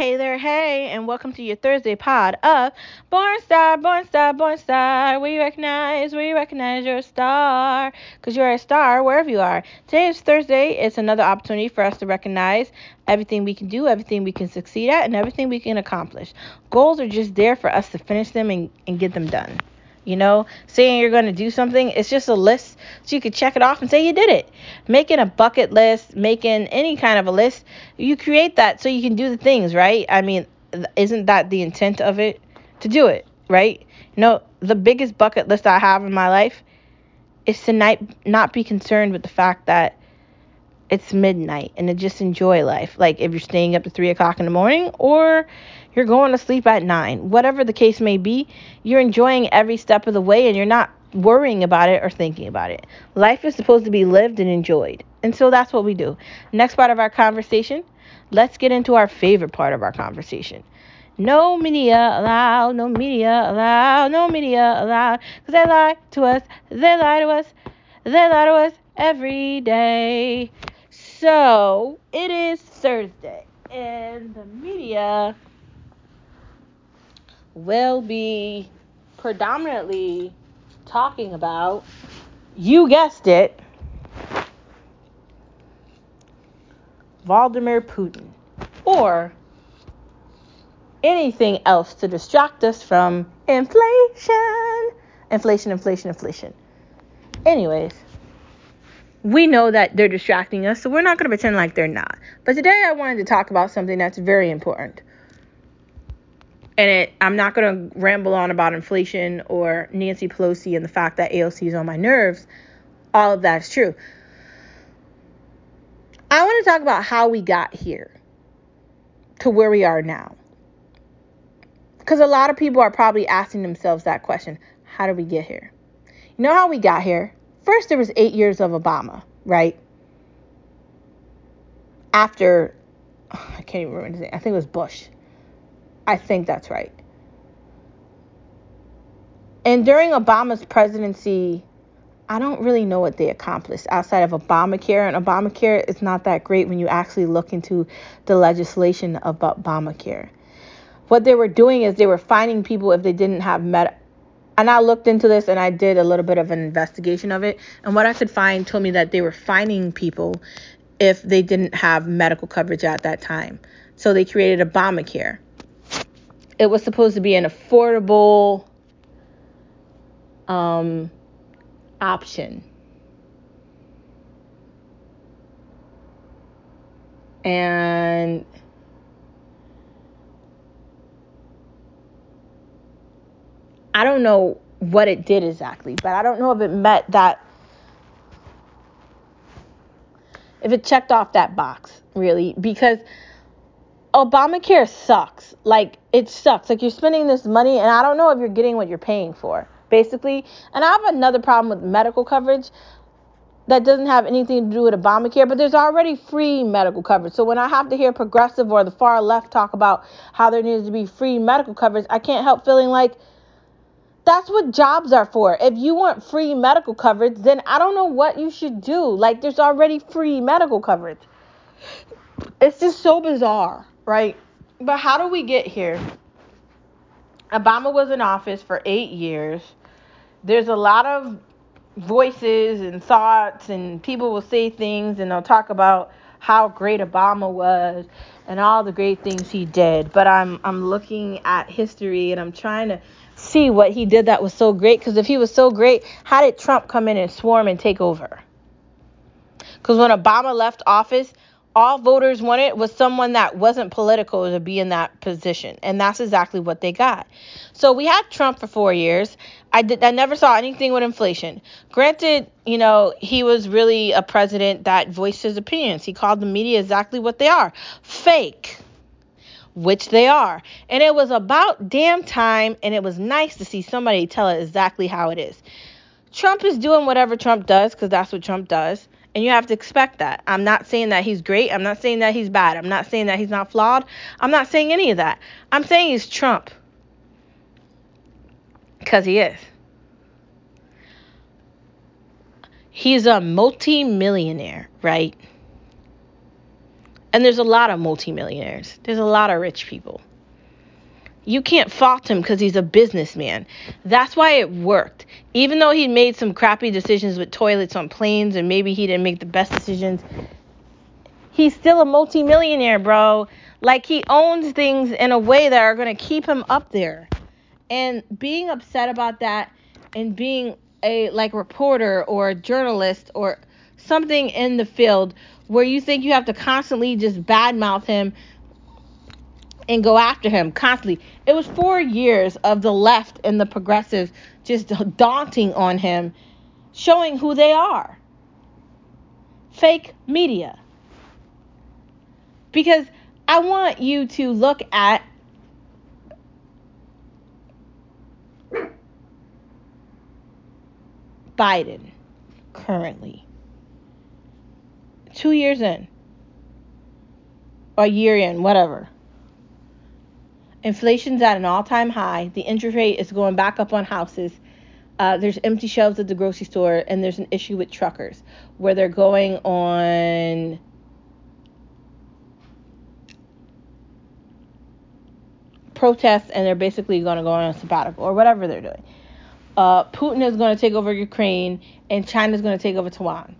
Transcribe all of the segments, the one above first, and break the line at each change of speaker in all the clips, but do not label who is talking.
Hey there, hey, and welcome to your Thursday pod of Born Star, Born Star, Born Star. We recognize, we recognize you're a star, because you're a star wherever you are. Today is Thursday. It's another opportunity for us to recognize everything we can do, everything we can succeed at, and everything we can accomplish. Goals are just there for us to finish them and, and get them done. You know, saying you're going to do something, it's just a list so you could check it off and say you did it. Making a bucket list, making any kind of a list, you create that so you can do the things, right? I mean, isn't that the intent of it? To do it, right? You know, the biggest bucket list I have in my life is to not, not be concerned with the fact that it's midnight and to just enjoy life. Like if you're staying up to three o'clock in the morning or you're going to sleep at nine, whatever the case may be, you're enjoying every step of the way and you're not worrying about it or thinking about it. Life is supposed to be lived and enjoyed. And so that's what we do. Next part of our conversation, let's get into our favorite part of our conversation. No media allowed, no media allowed, no media allowed. Because they lie to us, they lie to us, they lie to us every day. So it is Thursday, and the media will be predominantly talking about, you guessed it, Vladimir Putin, or anything else to distract us from inflation. Inflation, inflation, inflation. Anyways we know that they're distracting us, so we're not going to pretend like they're not. But today I wanted to talk about something that's very important. And it, I'm not going to ramble on about inflation or Nancy Pelosi and the fact that AOC is on my nerves. All of that is true. I want to talk about how we got here to where we are now. Because a lot of people are probably asking themselves that question How did we get here? You know how we got here? First, there was eight years of Obama, right? After, I can't even remember his name. I think it was Bush. I think that's right. And during Obama's presidency, I don't really know what they accomplished outside of Obamacare. And Obamacare is not that great when you actually look into the legislation about Obamacare. What they were doing is they were finding people if they didn't have med- and I looked into this and I did a little bit of an investigation of it. And what I could find told me that they were fining people if they didn't have medical coverage at that time. So they created Obamacare. It was supposed to be an affordable um, option. And I don't know what it did exactly, but I don't know if it met that if it checked off that box, really, because Obamacare sucks. Like it sucks. Like you're spending this money and I don't know if you're getting what you're paying for, basically. And I have another problem with medical coverage that doesn't have anything to do with Obamacare, but there's already free medical coverage. So when I have to hear progressive or the far left talk about how there needs to be free medical coverage, I can't help feeling like that's what jobs are for. If you want free medical coverage, then I don't know what you should do. Like, there's already free medical coverage. It's just so bizarre, right? But how do we get here? Obama was in office for eight years. There's a lot of voices and thoughts, and people will say things and they'll talk about how great Obama was and all the great things he did. But I'm I'm looking at history and I'm trying to see what he did that was so great. Because if he was so great, how did Trump come in and swarm and take over? Because when Obama left office, all voters wanted was someone that wasn't political to be in that position and that's exactly what they got so we had trump for four years i did i never saw anything with inflation granted you know he was really a president that voiced his opinions he called the media exactly what they are fake which they are. And it was about damn time, and it was nice to see somebody tell it exactly how it is. Trump is doing whatever Trump does because that's what Trump does. And you have to expect that. I'm not saying that he's great. I'm not saying that he's bad. I'm not saying that he's not flawed. I'm not saying any of that. I'm saying he's Trump. Because he is. He's a multi-millionaire, right? And there's a lot of multimillionaires. There's a lot of rich people. You can't fault him because he's a businessman. That's why it worked. Even though he made some crappy decisions with toilets on planes and maybe he didn't make the best decisions, he's still a multimillionaire, bro. Like he owns things in a way that are going to keep him up there. And being upset about that and being a like reporter or a journalist or something in the field where you think you have to constantly just badmouth him and go after him constantly. It was four years of the left and the progressives just daunting on him, showing who they are. Fake media. Because I want you to look at Biden currently two years in, a year in, whatever. Inflation's at an all time high. The interest rate is going back up on houses. Uh, there's empty shelves at the grocery store, and there's an issue with truckers where they're going on. protests and they're basically going to go on a sabbatical or whatever they're doing. Uh, Putin is going to take over Ukraine and China is going to take over Taiwan.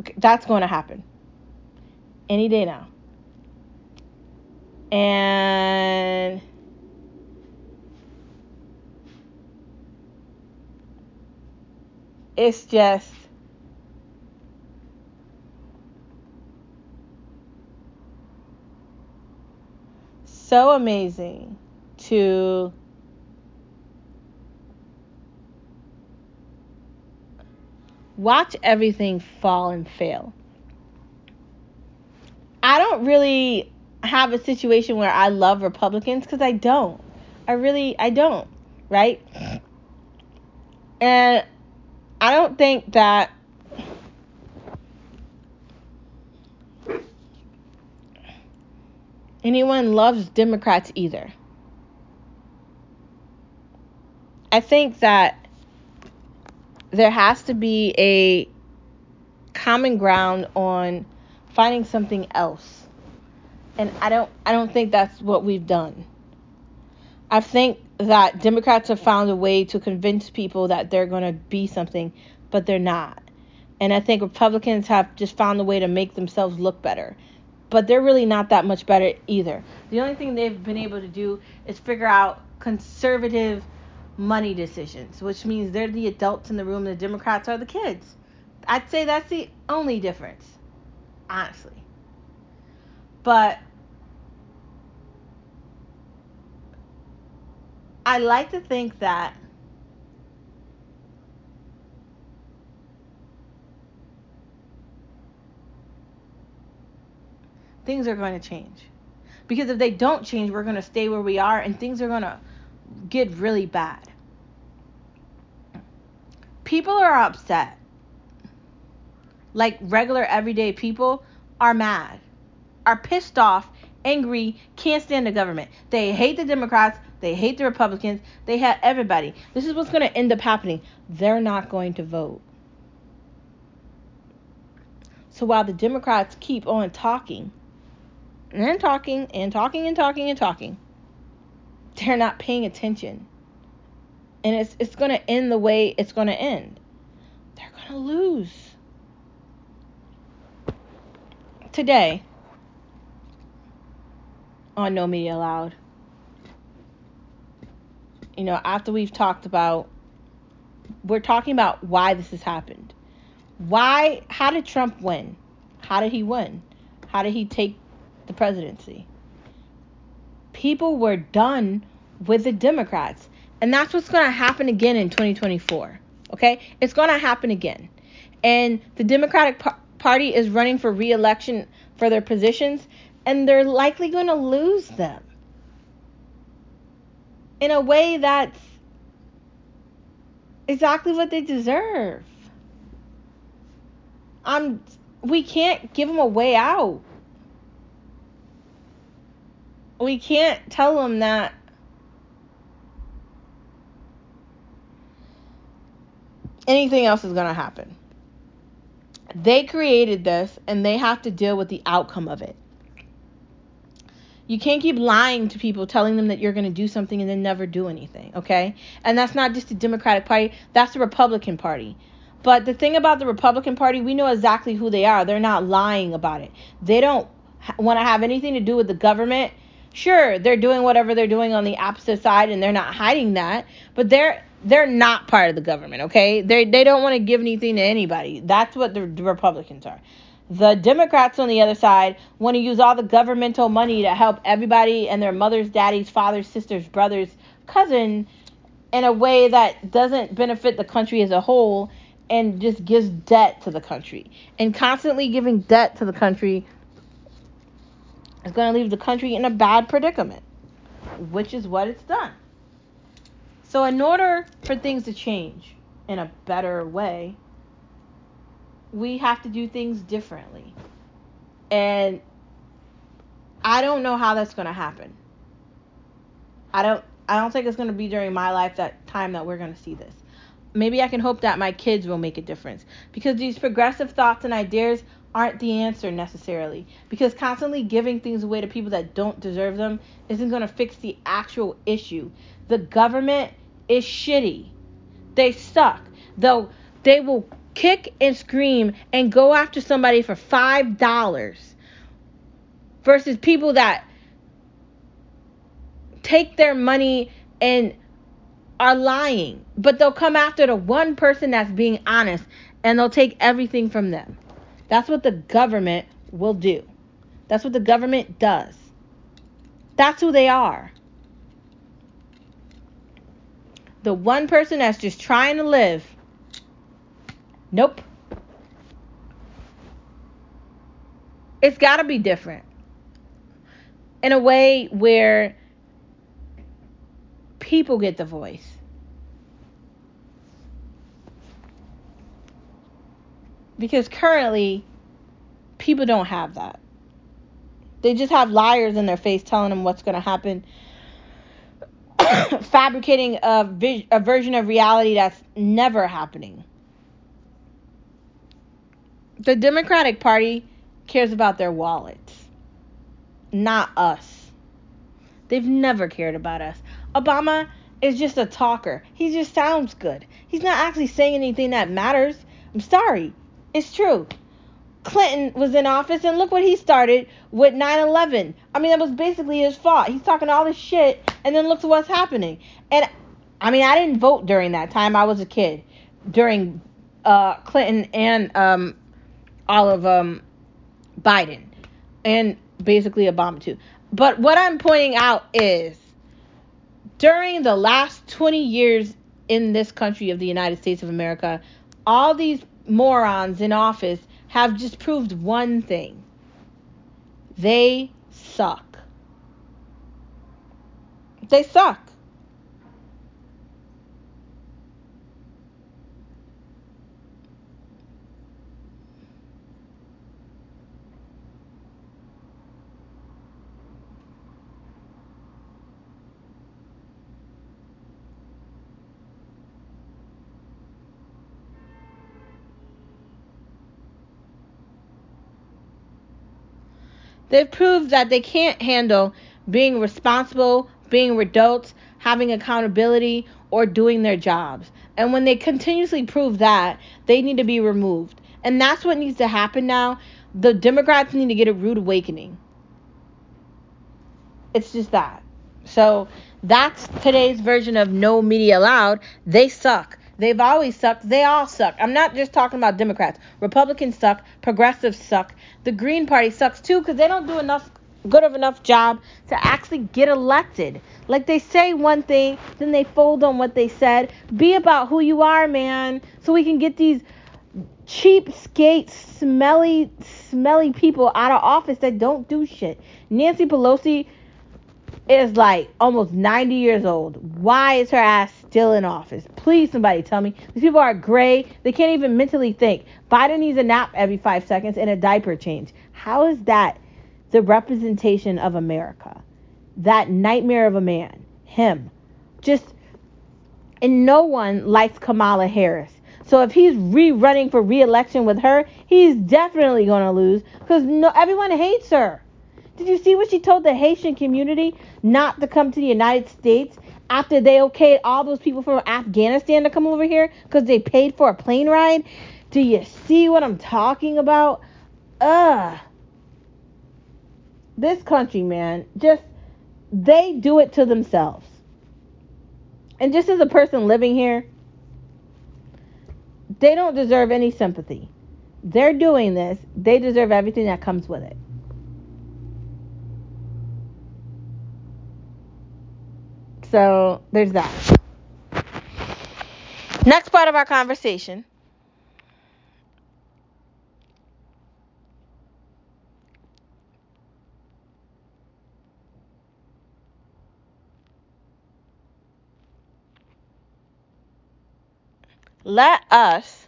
Okay, that's going to happen any day now. And it's just so amazing to watch everything fall and fail. I don't really have a situation where I love Republicans because I don't. I really, I don't, right? And I don't think that anyone loves Democrats either. I think that there has to be a common ground on finding something else. And I don't I don't think that's what we've done. I think that Democrats have found a way to convince people that they're going to be something, but they're not. And I think Republicans have just found a way to make themselves look better. But they're really not that much better either. The only thing they've been able to do is figure out conservative money decisions, which means they're the adults in the room and the Democrats are the kids. I'd say that's the only difference, honestly. But I like to think that things are going to change. Because if they don't change, we're going to stay where we are and things are going to get really bad people are upset. Like regular everyday people are mad, are pissed off, angry, can't stand the government. They hate the Democrats, they hate the Republicans, they hate everybody. This is what's going to end up happening. They're not going to vote. So while the Democrats keep on talking and talking and talking and talking and talking, they're not paying attention and it's it's going to end the way it's going to end. They're going to lose. Today on No Media Allowed, you know, after we've talked about, we're talking about why this has happened. Why, how did Trump win? How did he win? How did he take the presidency? People were done with the Democrats. And that's what's going to happen again in 2024. Okay? It's going to happen again. And the Democratic Party is running for re election for their positions, and they're likely going to lose them in a way that's exactly what they deserve. I'm we can't give them a way out. We can't tell them that anything else is going to happen. They created this and they have to deal with the outcome of it. You can't keep lying to people, telling them that you're going to do something and then never do anything, okay? And that's not just the Democratic Party, that's the Republican Party. But the thing about the Republican Party, we know exactly who they are. They're not lying about it. They don't want to have anything to do with the government. Sure, they're doing whatever they're doing on the opposite side and they're not hiding that, but they're they're not part of the government, okay? They they don't want to give anything to anybody. That's what the Republicans are. The Democrats on the other side want to use all the governmental money to help everybody and their mothers, daddies, fathers, sisters, brothers, cousin in a way that doesn't benefit the country as a whole and just gives debt to the country. And constantly giving debt to the country is going to leave the country in a bad predicament, which is what it's done. So, in order for things to change in a better way, we have to do things differently. And I don't know how that's going to happen. I don't I don't think it's going to be during my life that time that we're going to see this. Maybe I can hope that my kids will make a difference because these progressive thoughts and ideas aren't the answer necessarily because constantly giving things away to people that don't deserve them isn't going to fix the actual issue. The government is shitty. They suck. Though they will kick and scream and go after somebody for five dollars versus people that take their money and are lying. But they'll come after the one person that's being honest and they'll take everything from them. That's what the government will do. That's what the government does. That's who they are. The one person that's just trying to live Nope. It's got to be different. In a way where people get the voice. Because currently, people don't have that. They just have liars in their face telling them what's going to happen, fabricating a, a version of reality that's never happening the Democratic Party cares about their wallets, not us. They've never cared about us. Obama is just a talker. He just sounds good. He's not actually saying anything that matters. I'm sorry. It's true. Clinton was in office and look what he started with 9/11. I mean, that was basically his fault. He's talking all this shit and then look at what's happening. And I mean, I didn't vote during that time. I was a kid during uh, Clinton and um, all of um, Biden and basically Obama too. But what I'm pointing out is during the last 20 years in this country of the United States of America, all these morons in office have just proved one thing they suck. They suck. They've proved that they can't handle being responsible, being adults, having accountability, or doing their jobs. And when they continuously prove that, they need to be removed. And that's what needs to happen now. The Democrats need to get a rude awakening. It's just that. So that's today's version of no media allowed. They suck. They've always sucked. They all suck. I'm not just talking about Democrats. Republicans suck. Progressives suck. The Green Party sucks too because they don't do enough good of enough job to actually get elected. Like they say one thing, then they fold on what they said. Be about who you are, man, so we can get these cheap skate, smelly, smelly people out of office that don't do shit. Nancy Pelosi is like almost 90 years old. Why is her ass still in office? Please, somebody tell me. These people are gray. They can't even mentally think. Biden needs a nap every five seconds and a diaper change. How is that the representation of America? That nightmare of a man. Him. Just, and no one likes Kamala Harris. So if he's re-running for re-election with her, he's definitely going to lose because no, everyone hates her. Did you see what she told the Haitian community not to come to the United States after they okayed all those people from Afghanistan to come over here because they paid for a plane ride? Do you see what I'm talking about? Ugh. This country, man, just they do it to themselves. And just as a person living here, they don't deserve any sympathy. They're doing this, they deserve everything that comes with it. So there's that. Next part of our conversation. Let us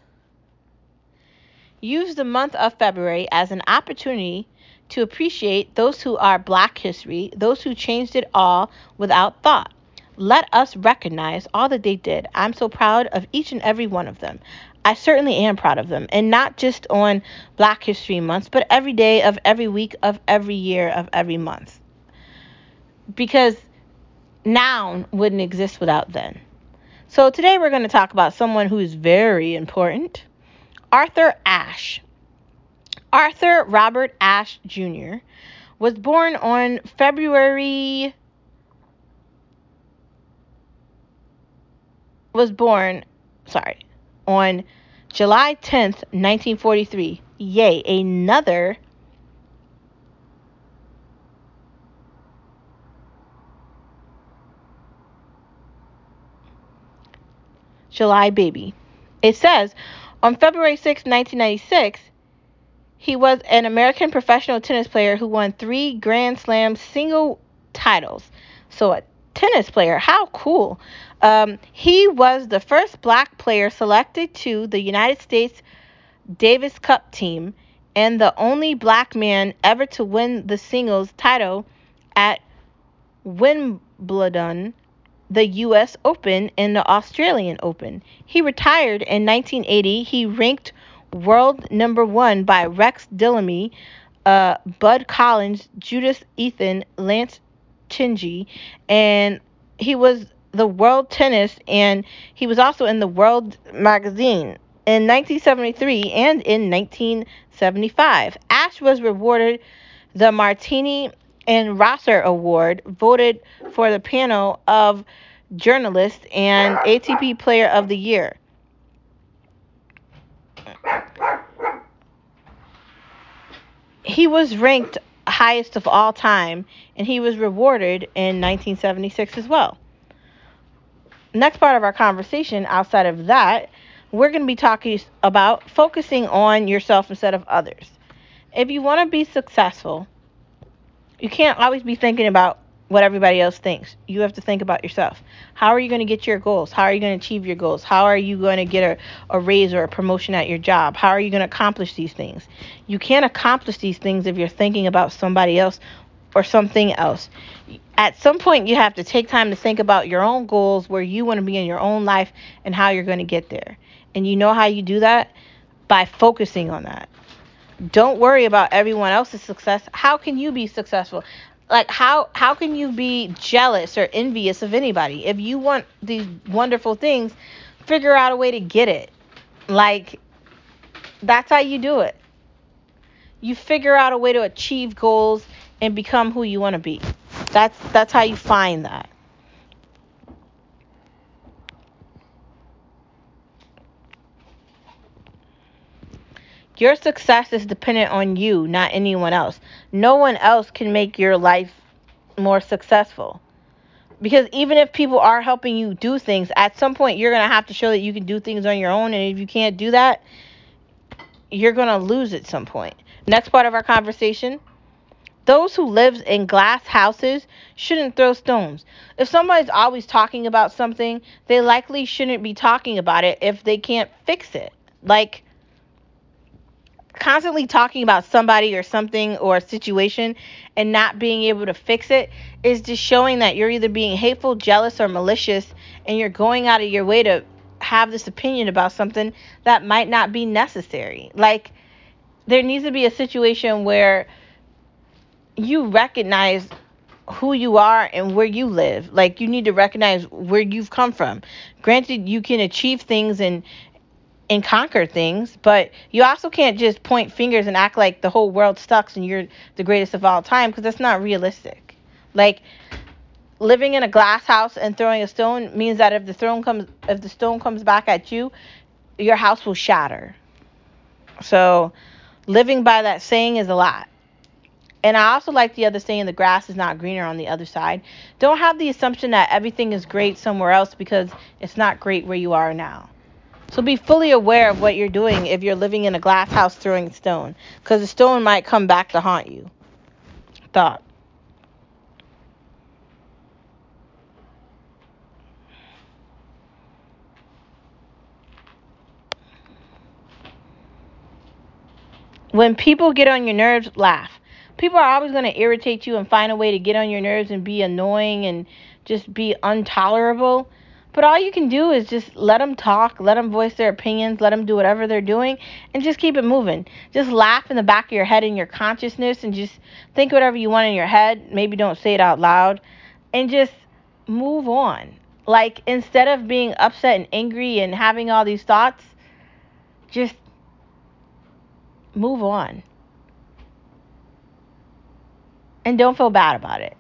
use the month of February as an opportunity to appreciate those who are Black history, those who changed it all without thought. Let us recognize all that they did. I'm so proud of each and every one of them. I certainly am proud of them. And not just on Black History Month, but every day of every week of every year of every month. Because now wouldn't exist without then. So today we're going to talk about someone who is very important Arthur Ashe. Arthur Robert Ashe Jr. was born on February was born, sorry, on July 10th, 1943. Yay, another July baby. It says on February 6, 1996, he was an American professional tennis player who won three Grand Slam single titles. So, a tennis player, how cool. Um, he was the first black player selected to the United States Davis Cup team and the only black man ever to win the singles title at Wimbledon the U.S. Open and the Australian Open. He retired in 1980. He ranked world number one by Rex Bellamy, uh, Bud Collins, Judith Elian, Lance Tingay, and he was the World Tennis and he was also in the World Magazine in 1973 and in 1975. Ashe was rewarded the Martini and Rossi Award, voted for the panel of journalists and ATP Player of the Year. He was ranked highest of all time, and he was rewarded in 1976 as well. Next part of our conversation, outside of that, we're going to be talking about focusing on yourself instead of others. If you want to be successful, you can't always be thinking about what everybody else thinks. You have to think about yourself. How are you going to get your goals? How are you going to achieve your goals? How are you going to get a, a raise or a promotion at your job? How are you going to accomplish these things? You can't accomplish these things if you're thinking about somebody else or something else. At some point, you have to take time to think about your own goals, where you want to be in your own life, and how you're going to get there. And you know how you do that? By focusing on that. Don't worry about everyone else's success. How can you be successful? Like how how can you be jealous or envious of anybody? If you want these wonderful things, figure out a way to get it. Like that's how you do it. You figure out a way to achieve goals and become who you want to be. That's that's how you find that. Your success is dependent on you, not anyone else. No one else can make your life more successful. Because even if people are helping you do things, at some point you're going to have to show that you can do things on your own. And if you can't do that, you're going to lose at some point. Next part of our conversation those who live in glass houses shouldn't throw stones. If somebody's always talking about something, they likely shouldn't be talking about it if they can't fix it. Like, constantly talking about somebody or something or a situation and not being able to fix it is just showing that you're either being hateful, jealous, or malicious, and you're going out of your way to have this opinion about something that might not be necessary. Like there needs to be a situation where you recognize who you are and where you live. Like you need to recognize where you've come from. Granted, you can achieve things and and conquer things, but you also can't just point fingers and act like the whole world sucks and you're the greatest of all time because that's not realistic. Like living in a glass house and throwing a stone means that if the stone comes if the stone comes back at you, your house will shatter. So living by that saying is a lot. And I also like the other saying the grass is not greener on the other side. Don't have the assumption that everything is great somewhere else because it's not great where you are now. So be fully aware of what you're doing if you're living in a glass house throwing stone, because the stone might come back to haunt you. Thought. When people get on your nerves, laugh. People are always going to irritate you and find a way to get on your nerves and be annoying and just be intolerable. But all you can do is just let them talk, let them voice their opinions, let them do whatever they're doing, and just keep it moving. Just laugh in the back of your head in your consciousness and just think whatever you want in your head. Maybe don't say it out loud. And just move on. Like, instead of being upset and angry and having all these thoughts, just move on. And don't feel bad about it.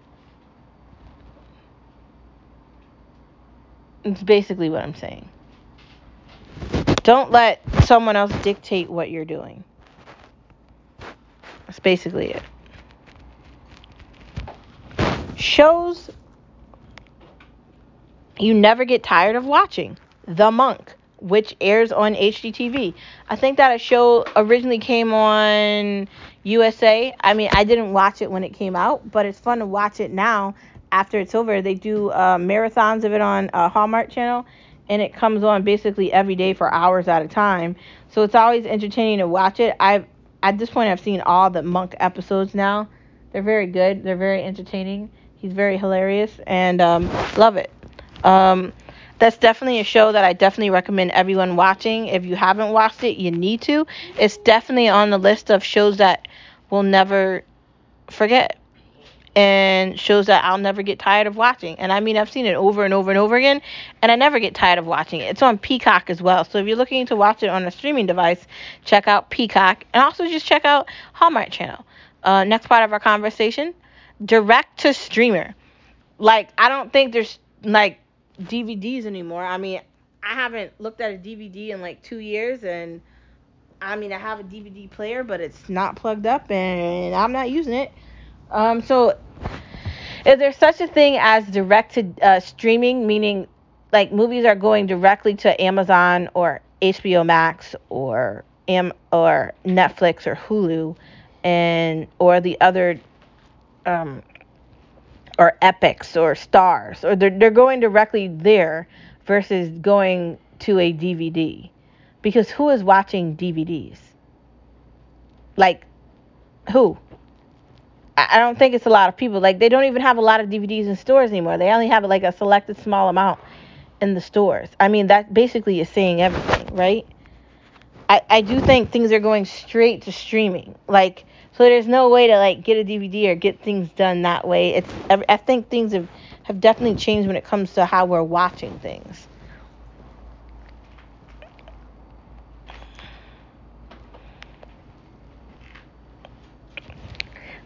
It's basically what I'm saying. Don't let someone else dictate what you're doing. That's basically it. Shows you never get tired of watching. The Monk which airs on HGTV. I think that a show originally came on USA. I mean, I didn't watch it when it came out, but it's fun to watch it now after it's over. They do uh, marathons of it on uh, Hallmark Channel, and it comes on basically every day for hours at a time. So it's always entertaining to watch it. I've at this point I've seen all the Monk episodes now. They're very good. They're very entertaining. He's very hilarious and um, love it. Um, that's definitely a show that I definitely recommend everyone watching. If you haven't watched it, you need to. It's definitely on the list of shows that we'll never forget and shows that I'll never get tired of watching. And I mean, I've seen it over and over and over again, and I never get tired of watching it. It's on Peacock as well. So if you're looking to watch it on a streaming device, check out Peacock and also just check out Hallmark Channel. Uh, next part of our conversation direct to streamer. Like, I don't think there's like DVDs anymore. I mean, I haven't looked at a DVD in like two years, and I mean, I have a DVD player, but it's not plugged up, and I'm not using it. Um, so, is there such a thing as direct uh, streaming, meaning like movies are going directly to Amazon or HBO Max or Am or Netflix or Hulu, and or the other um, or Epix or Starz, or they're, they're going directly there versus going to a DVD. Because who is watching DVDs? Like, who? I don't think it's a lot of people. Like, they don't even have a lot of DVDs in stores anymore. They only have like a selected small amount in the stores. I mean, that basically is saying everything, right? I, I do think things are going straight to streaming. Like, so there's no way to like get a DVD or get things done that way. It's I think things have have definitely changed when it comes to how we're watching things.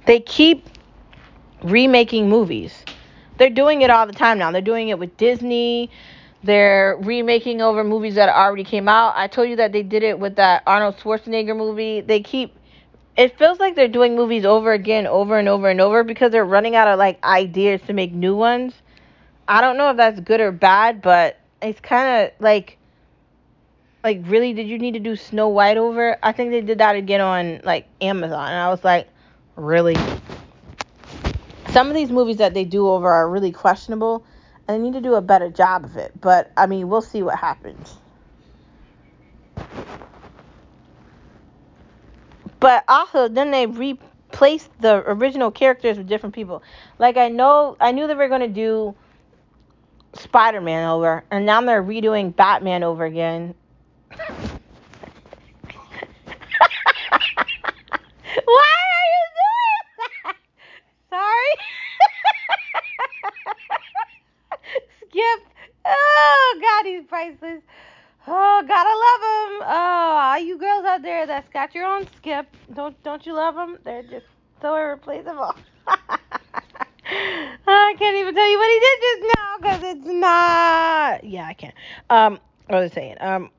They keep remaking movies. They're doing it all the time now. They're doing it with Disney. They're remaking over movies that already came out. I told you that they did it with that Arnold Schwarzenegger movie. They keep it feels like they're doing movies over again, over and over and over because they're running out of like ideas to make new ones. I don't know if that's good or bad, but it's kind of like like really did you need to do Snow White over? I think they did that again on like Amazon and I was like, really? Some of these movies that they do over are really questionable and they need to do a better job of it. But I mean, we'll see what happens. But also, then they replaced the original characters with different people. Like I know, I knew they were gonna do Spider Man over, and now they're redoing Batman over again. Why are you doing that? Sorry. Skip. Oh God, he's priceless. Oh, gotta love him. Oh, all you girls out there that's got don't don't you love them? They're just so irreplaceable. I can't even tell you what he did just now because it's not. Yeah, I can't. Um, what was I saying? Um,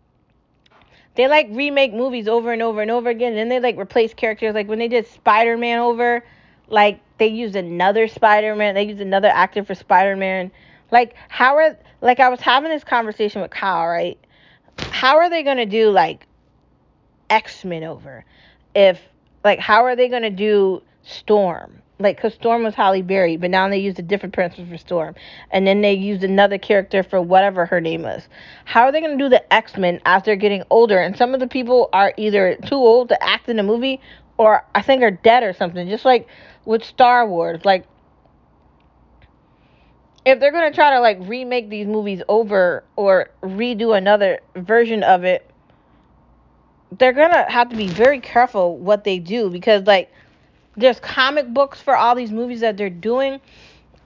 they like remake movies over and over and over again, and then they like replace characters. Like when they did Spider Man over, like they used another Spider Man. They used another actor for Spider Man. Like how are like I was having this conversation with Kyle, right? How are they gonna do like X Men over? If like how are they gonna do Storm? Like, cause Storm was Halle Berry, but now they used a different person for Storm, and then they used another character for whatever her name is. How are they gonna do the X Men as they're getting older? And some of the people are either too old to act in the movie, or I think are dead or something. Just like with Star Wars, like if they're gonna try to like remake these movies over or redo another version of it, they're gonna have to be very careful what they do because like there's comic books for all these movies that they're doing.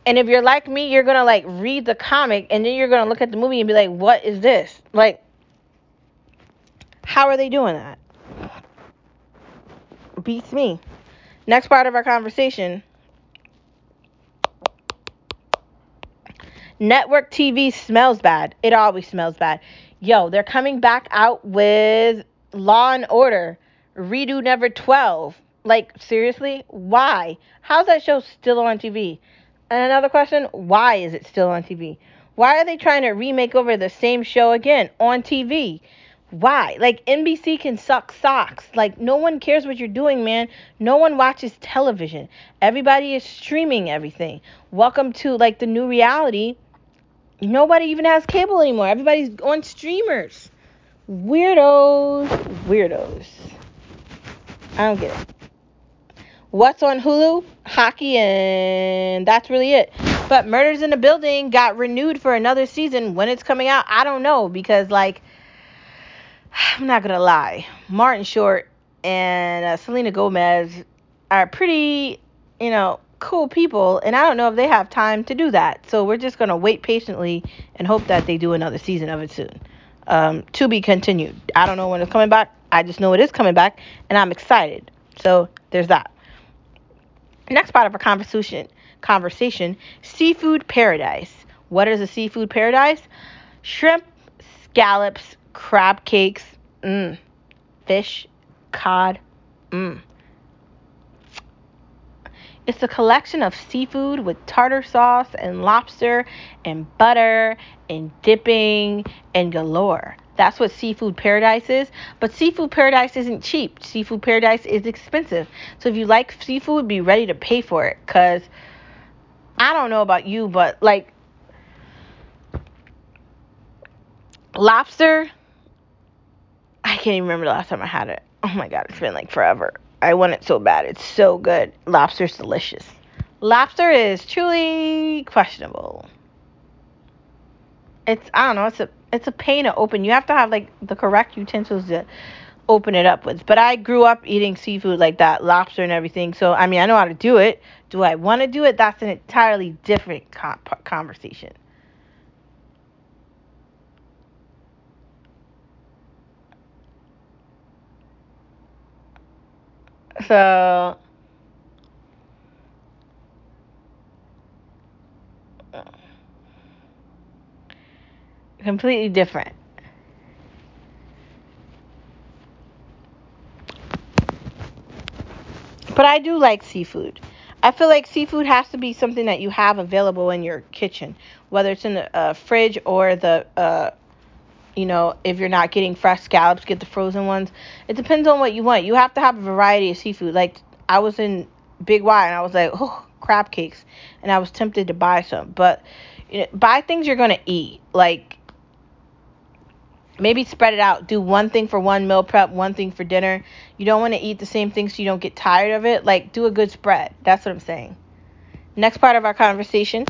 And if you're like me, you're gonna like read the comic and then you're gonna look at the movie and be like, what is this? Like, how are they doing that? Beats me. Next part of our conversation. Network TV smells bad. It always smells bad. Yo, they're coming back out with Law and Order, redo Never 12. Like, seriously? Why? How's that show still on TV? And another question why is it still on TV? Why are they trying to remake over the same show again on TV? Why? Like, NBC can suck socks. Like, no one cares what you're doing, man. No one watches television. Everybody is streaming everything. Welcome to, like, the new reality. Nobody even has cable anymore. Everybody's on streamers. Weirdos. Weirdos. I don't get it. What's on Hulu? Hockey, and that's really it. But Murders in the Building got renewed for another season. When it's coming out, I don't know because, like, I'm not gonna lie, Martin Short and uh, Selena Gomez are pretty, you know, cool people, and I don't know if they have time to do that. So we're just gonna wait patiently and hope that they do another season of it soon. Um, to be continued. I don't know when it's coming back. I just know it is coming back, and I'm excited. So there's that. Next part of our conversation conversation seafood paradise. What is a seafood paradise? Shrimp, scallops, crab cakes, mm, fish, cod, mm. It's a collection of seafood with tartar sauce and lobster and butter and dipping and galore. That's what seafood paradise is. But seafood paradise isn't cheap. Seafood paradise is expensive. So if you like seafood, be ready to pay for it. Because I don't know about you, but like lobster, I can't even remember the last time I had it. Oh my god, it's been like forever. I want it so bad. It's so good. Lobster's delicious. Lobster is truly questionable. It's I don't know, it's a it's a pain to open. You have to have like the correct utensils to open it up with. But I grew up eating seafood like that, lobster and everything. So I mean, I know how to do it. Do I want to do it? That's an entirely different conversation. So completely different. But I do like seafood. I feel like seafood has to be something that you have available in your kitchen, whether it's in the uh, fridge or the, uh, you know, if you're not getting fresh scallops, get the frozen ones. It depends on what you want. You have to have a variety of seafood. Like I was in Big Y and I was like, oh, crab cakes, and I was tempted to buy some, but you know, buy things you're gonna eat. Like maybe spread it out. Do one thing for one meal prep, one thing for dinner. You don't want to eat the same thing so you don't get tired of it. Like, do a good spread. That's what I'm saying. Next part of our conversation.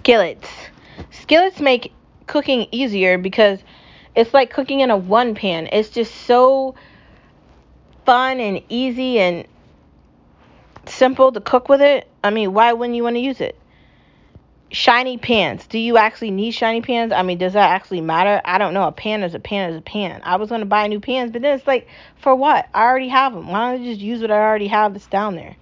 Skillets. Skillets make cooking easier because it's like cooking in a one pan. It's just so fun and easy and simple to cook with it. I mean, why wouldn't you want to use it? Shiny pans. Do you actually need shiny pans? I mean, does that actually matter? I don't know. A pan is a pan is a pan. I was going to buy new pans, but then it's like, for what? I already have them. Why don't I just use what I already have that's down there?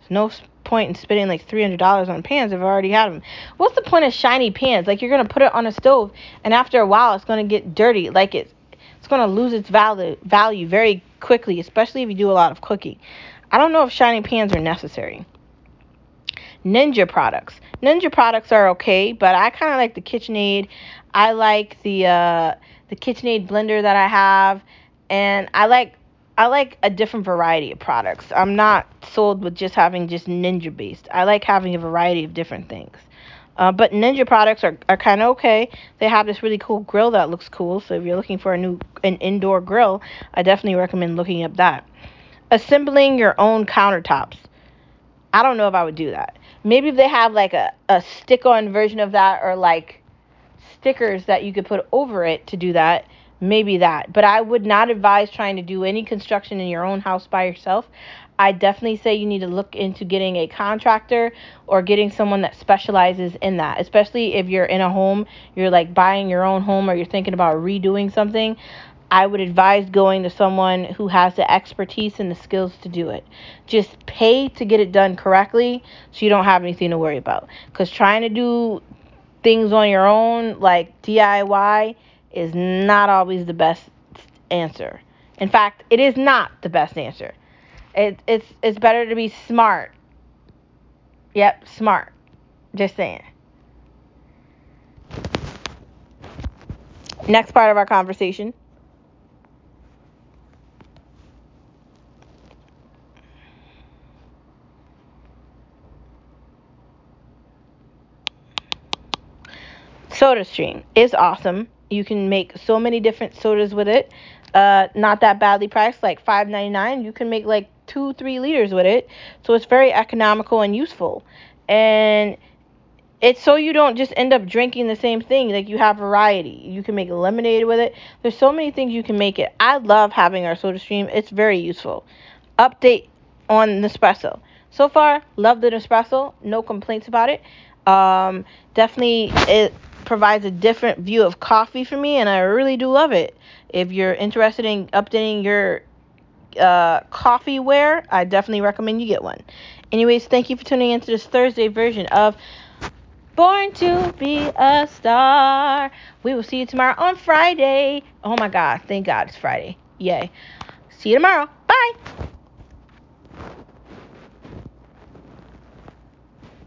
There's no point in spending like $300 on pans if I already have them. What's the point of shiny pans? Like, you're going to put it on a stove, and after a while, it's going to get dirty. Like, it's, it's going to lose its value, value very quickly, especially if you do a lot of cooking. I don't know if shiny pans are necessary. Ninja products. Ninja products are okay, but I kind of like the KitchenAid. I like the uh, the KitchenAid blender that I have, and I like I like a different variety of products. I'm not sold with just having just Ninja based. I like having a variety of different things. Uh, but Ninja products are, are kind of okay. They have this really cool grill that looks cool. So if you're looking for a new an indoor grill, I definitely recommend looking up that. Assembling your own countertops. I don't know if I would do that. Maybe if they have like a, a stick on version of that or like stickers that you could put over it to do that, maybe that. But I would not advise trying to do any construction in your own house by yourself. I definitely say you need to look into getting a contractor or getting someone that specializes in that, especially if you're in a home, you're like buying your own home or you're thinking about redoing something. I would advise going to someone who has the expertise and the skills to do it. Just pay to get it done correctly so you don't have anything to worry about. Because trying to do things on your own, like DIY, is not always the best answer. In fact, it is not the best answer. It, it's it's better to be smart. Yep, smart. Just saying. Next part of our conversation. SodaStream is awesome. You can make so many different sodas with it. Uh, not that badly priced, like $5.99. You can make like two, three liters with it. So it's very economical and useful. And it's so you don't just end up drinking the same thing. Like you have variety. You can make lemonade with it. There's so many things you can make it. I love having our soda stream. It's very useful. Update on Nespresso. So far, love the Nespresso. No complaints about it. Um, definitely it provides a different view of coffee for me, and I really do love it. If you're interested in updating your uh, coffee ware, I definitely recommend you get one. Anyways, thank you for tuning into this Thursday version of Born to be a star. We will see you tomorrow on Friday. Oh my God, thank God it's Friday. Yay. See you tomorrow. Bye.